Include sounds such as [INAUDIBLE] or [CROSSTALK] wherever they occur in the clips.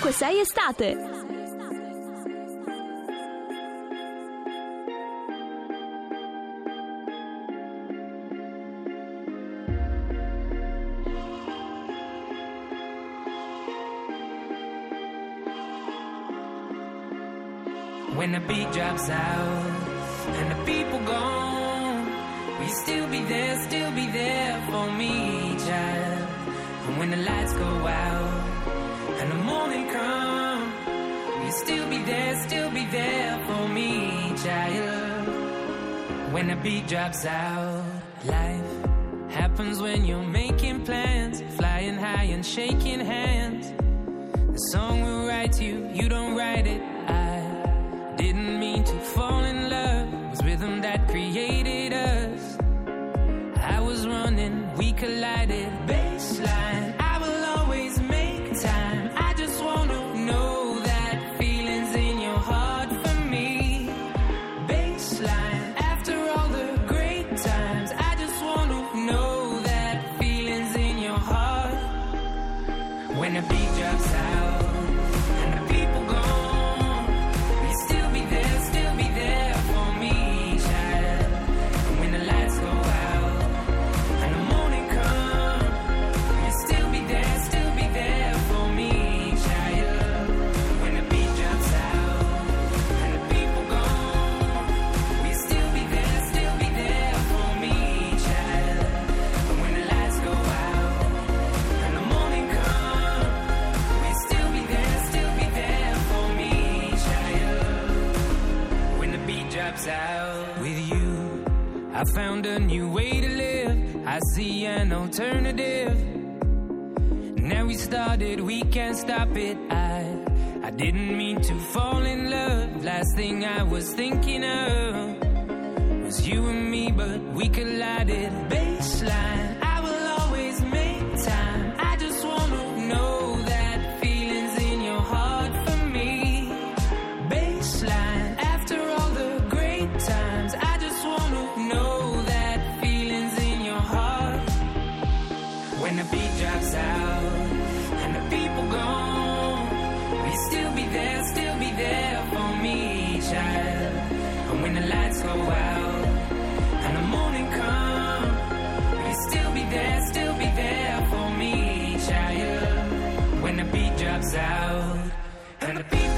Ovunque sei estate. When the beat drops out and the people gone, you still be there, still be there for me, child? And when the lights go out still be there, still be there for me, child? When the beat drops out, life happens when you're making plans, flying high and shaking hands. The song will write you, you don't write it. I didn't mean to fall in love. It was rhythm that created us. I was running, we collided. An alternative. Now we started, we can't stop it. I I didn't mean to fall in love. Last thing I was thinking of was you and me, but we collided. Baseline, out and the morning come, we still be there, still be there for me, Shia. When the beat drops out and the people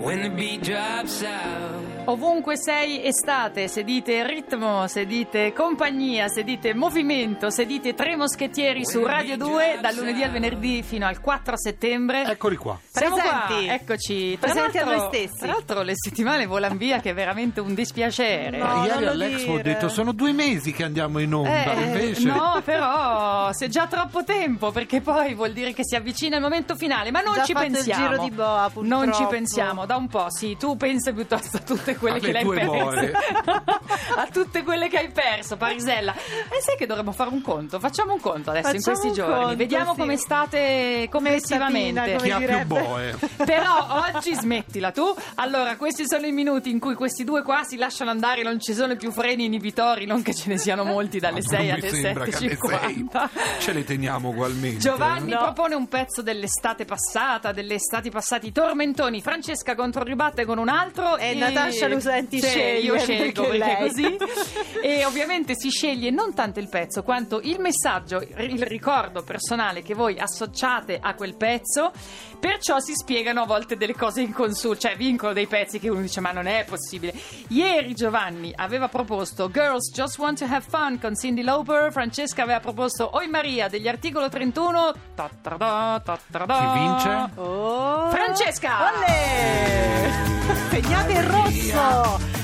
When the beat drops out. Ovunque sei estate, se dite ritmo, se dite compagnia, se dite movimento, se dite tre moschettieri su Radio 2 dal lunedì al venerdì fino al 4 settembre. Eccoli qua. Siamo Presenti. qua, eccoci. Tra Presenti a noi stessi. Tra l'altro le settimane volano via che è veramente un dispiacere. No, non Ieri all'Expo ho detto sono due mesi che andiamo in onda, Eh, invece... No, però c'è già troppo tempo perché poi vuol dire che si avvicina il momento finale, ma non Già ci fatto il pensiamo. giro di boa, non ci purtroppo. pensiamo, da un po', sì, tu pensi piuttosto a tutte quelle Alle che perse. boe. [LAUGHS] a tutte quelle che hai perso, Parisella. E sai che dovremmo fare un conto? Facciamo un conto adesso in Facciamo questi un giorni. conto, Vediamo sì. come state complessivamente. Messatina, Chi ha più direbbe. boe? [LAUGHS] Però oggi smettila tu. Allora, questi sono i minuti in cui questi due qua si lasciano andare, non ci sono più freni inibitori, non che ce ne siano molti dalle Ma 6 non mi alle sembra che alle 7.50. sei ce le teniamo ugualmente. Giovanni No. propone un pezzo dell'estate passata, delle estati passati tormentoni. Francesca controribatte con un altro. E Natascia Lucenti Sì, sceglie, Io scelgo perché perché lei. così. [LAUGHS] E ovviamente si sceglie non tanto il pezzo quanto il messaggio, il ricordo personale che voi associate a quel pezzo. Perciò si spiegano a volte delle cose inconsulte, cioè vincono dei pezzi che uno dice ma non è possibile. Ieri Giovanni aveva proposto Girls Just Want to Have Fun con Cindy Lauper, Francesca aveva proposto Oi Maria degli articolo 31. Ta-ta-da, ta-ta-da. Chi vince? Oh. Francesca! Olè! Segnate il rosso! Da-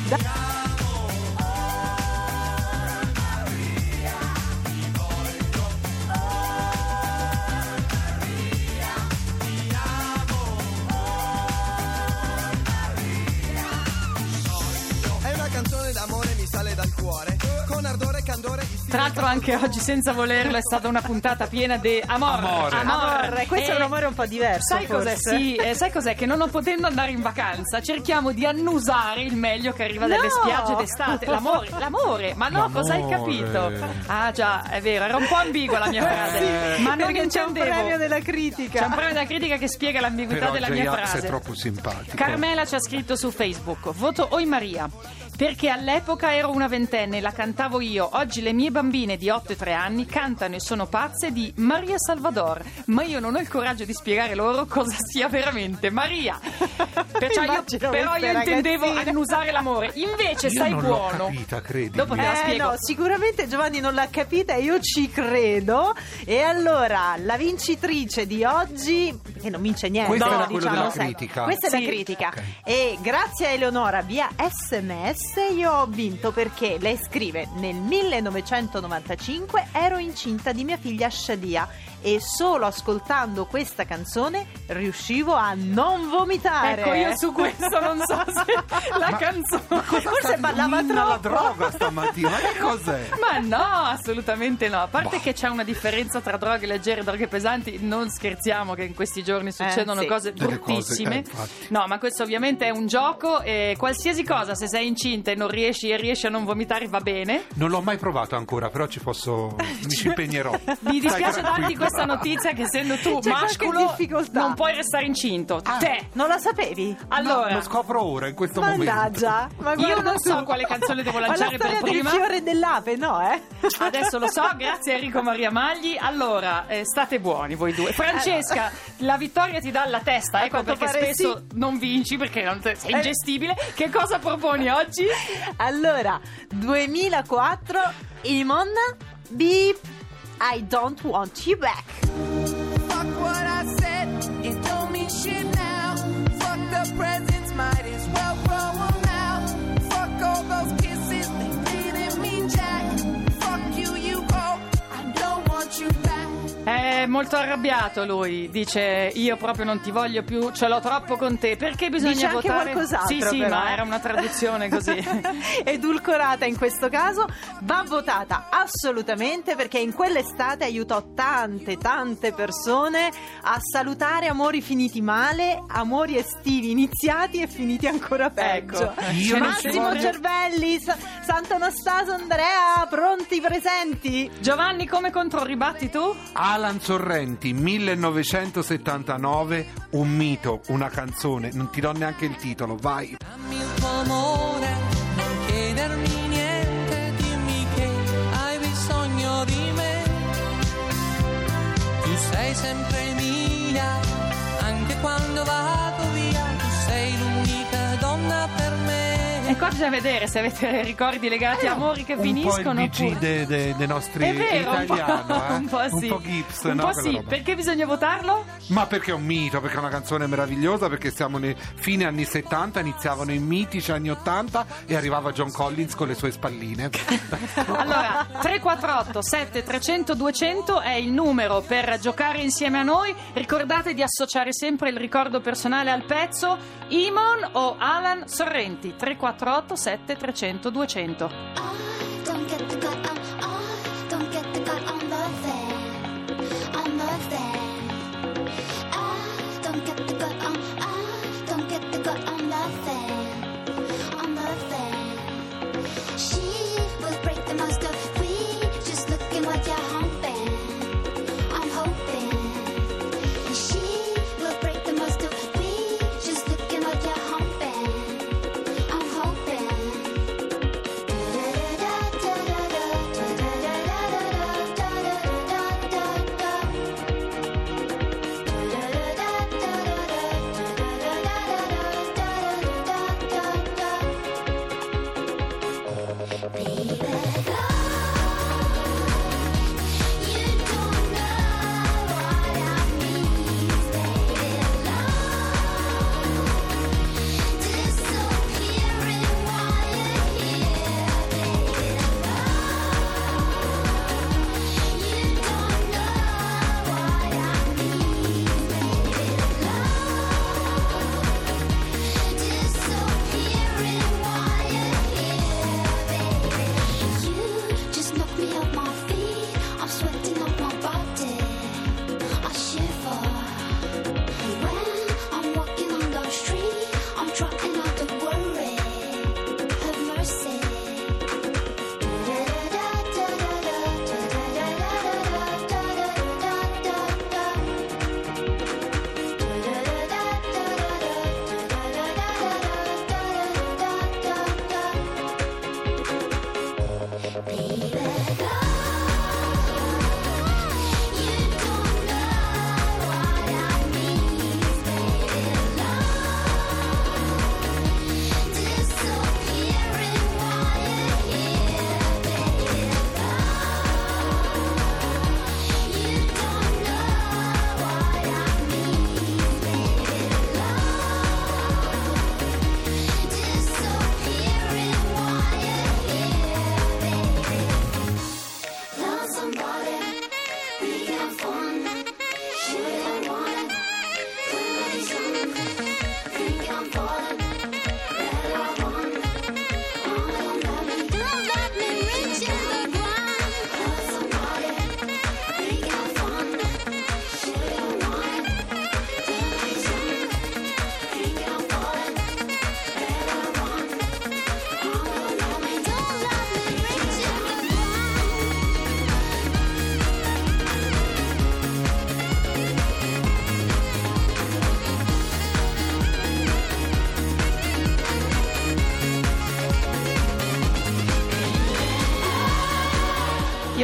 Tra l'altro anche oggi senza volerlo è stata una puntata piena di amore. Amore. Amore, questo è un amore un po' diverso. Sai cos'è? forse. Sì, eh, sai cos'è? Che non potendo andare in vacanza cerchiamo di annusare il meglio che arriva dalle No! spiagge d'estate. L'amore, l'amore, ma no, cosa hai capito? L'amore. Ah già, è vero, era un po' ambigua la mia frase. ma non Perché c'è un premio della critica. C'è un premio della critica che spiega l'ambiguità Però della mia J-Ax frase. è troppo simpatico. Carmela ci ha scritto su Facebook: Voto Oi Maria. Perché all'epoca ero una ventenne, la cantavo io. Oggi le mie bambine di 8 e 3 anni cantano e sono pazze di Maria Salvador. Ma io non ho il coraggio di spiegare loro cosa sia veramente Maria. Perciò io, però io intendevo annusare l'amore. Invece Io stai non l'ho buono. capita, credimi. Dopo te la Eh spiego. no, sicuramente Giovanni non l'ha capita e io ci credo. E allora, la vincitrice di oggi, che non vince niente, Questo lo era quello diciamo della sempre. critica. Questa è Sì. la critica. Ok. E grazie a Eleonora via sms io ho vinto perché lei scrive nel 1995 ero incinta di mia figlia Shadia e solo ascoltando questa canzone riuscivo a non vomitare. Ecco, io su questo non so se [LAUGHS] la Ma- canzone. Forse ballava Mina la troppo. droga stamattina. Ma che cos'è? [LAUGHS] Ma no, assolutamente no. A parte Bah. che c'è una differenza tra droghe leggere e droghe pesanti, non scherziamo che in questi giorni succedono sì. cose Delle cose, bruttissime. eh, no, ma questo ovviamente è un gioco e qualsiasi cosa, se sei incinta e non riesci e riesci a non vomitare va bene. Non l'ho mai provato ancora, però ci posso. [LAUGHS] Mi ci impegnerò. Mi dispiace darti questa notizia che essendo tu C'è mascolo difficoltà. non puoi restare incinto. Ah. Te. Non la sapevi? Allora, No, lo scopro ora, in questo Mannaggia, ma Io non so quale canzone devo lanciare la per prima. del fiore dell'ape, no, eh? Adesso lo so, [LAUGHS] grazie a Enrico Maria Magli. Allora, eh, state buoni voi due. Francesca, la vittoria ti dà alla testa, ecco perché spesso sì. non vinci perché non te- sei Eh. ingestibile. Che cosa proponi oggi? Allora, 2004, Imonna, beep, I don't want you back. È molto arrabbiato lui, dice io proprio non ti voglio più, ce l'ho troppo con te. Perché bisogna Dice anche votare? qualcos'altro, Sì, sì, però, ma eh. era una traduzione così. [LAUGHS] Edulcorata in questo caso, va votata assolutamente perché in quell'estate aiutò tante, tante persone a salutare amori finiti male, amori estivi iniziati e finiti ancora peggio. Ecco. Io non ci Massimo voglio- Cervelli, Sa- Sant'Anastaso Andrea, pronti, presenti? Giovanni, come controribatti tu? Alan Sorrenti, 1979, un mito, una canzone, non ti do neanche il titolo, vai. Dammi il tuo amore, Ecco, bisogna vedere se avete [LAUGHS] ricordi legati a amori che un po' finiscono. il BG oppure- de- de- dei nostri È vero, un po', italiano, [LAUGHS] eh? un po' sì. Un po' Gips, Un no, po' sì. Perché bisogna votarlo? Ma perché è un mito, perché è una canzone meravigliosa, perché siamo nei fine anni 70, iniziavano i mitici anni 80 e arrivava John Collins con le sue spalline. [LAUGHS] Allora, 348 7300 200 è il numero per giocare insieme a noi. Ricordate di associare sempre il ricordo personale al pezzo Imon o Alan Sorrenti. 348 7300 200.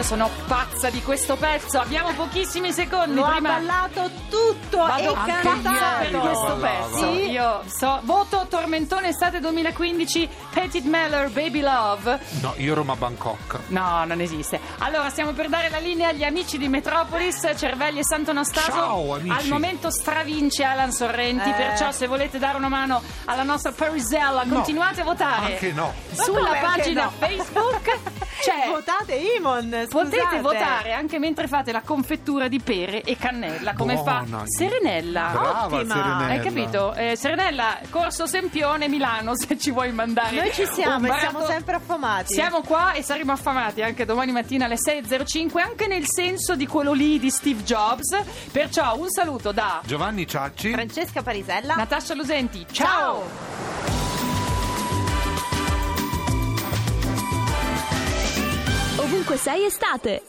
Io sono pazza di questo pezzo. Abbiamo pochissimi secondi Lo ha prima. ballato tutto Vado e cantato. per questo pezzo. Io so, voto Tormentone estate 2015 Petit Meller Baby Love. No, io Roma Bangkok. No, non esiste. Allora, stiamo per dare la linea agli amici di Metropolis, Cervelli e Santo Anastaso. Ciao, amici. Al momento stravince Alan Sorrenti, Eh. perciò se volete dare una mano alla nostra Parisella, continuate a votare. Anche no. Sulla pagina no? Facebook [LAUGHS] c'è Votate Imon, Potete scusate. votare anche mentre fate la confettura di pere e cannella, come Buona. fa Serenella. Brava Ottima. Serenella. Hai capito? Eh, Serenella, Corso Sempione, Milano, [LAUGHS] se ci vuoi mandare. Noi ci siamo e siamo sempre affamati. Siamo qua e saremo affamati anche domani mattina alle 6.05, anche nel senso di quello lì di Steve Jobs. Perciò un saluto da Giovanni Ciacci. Francesca Parisella. Natascia Lusenti. Ciao. Ciao. Ovunque sei estate.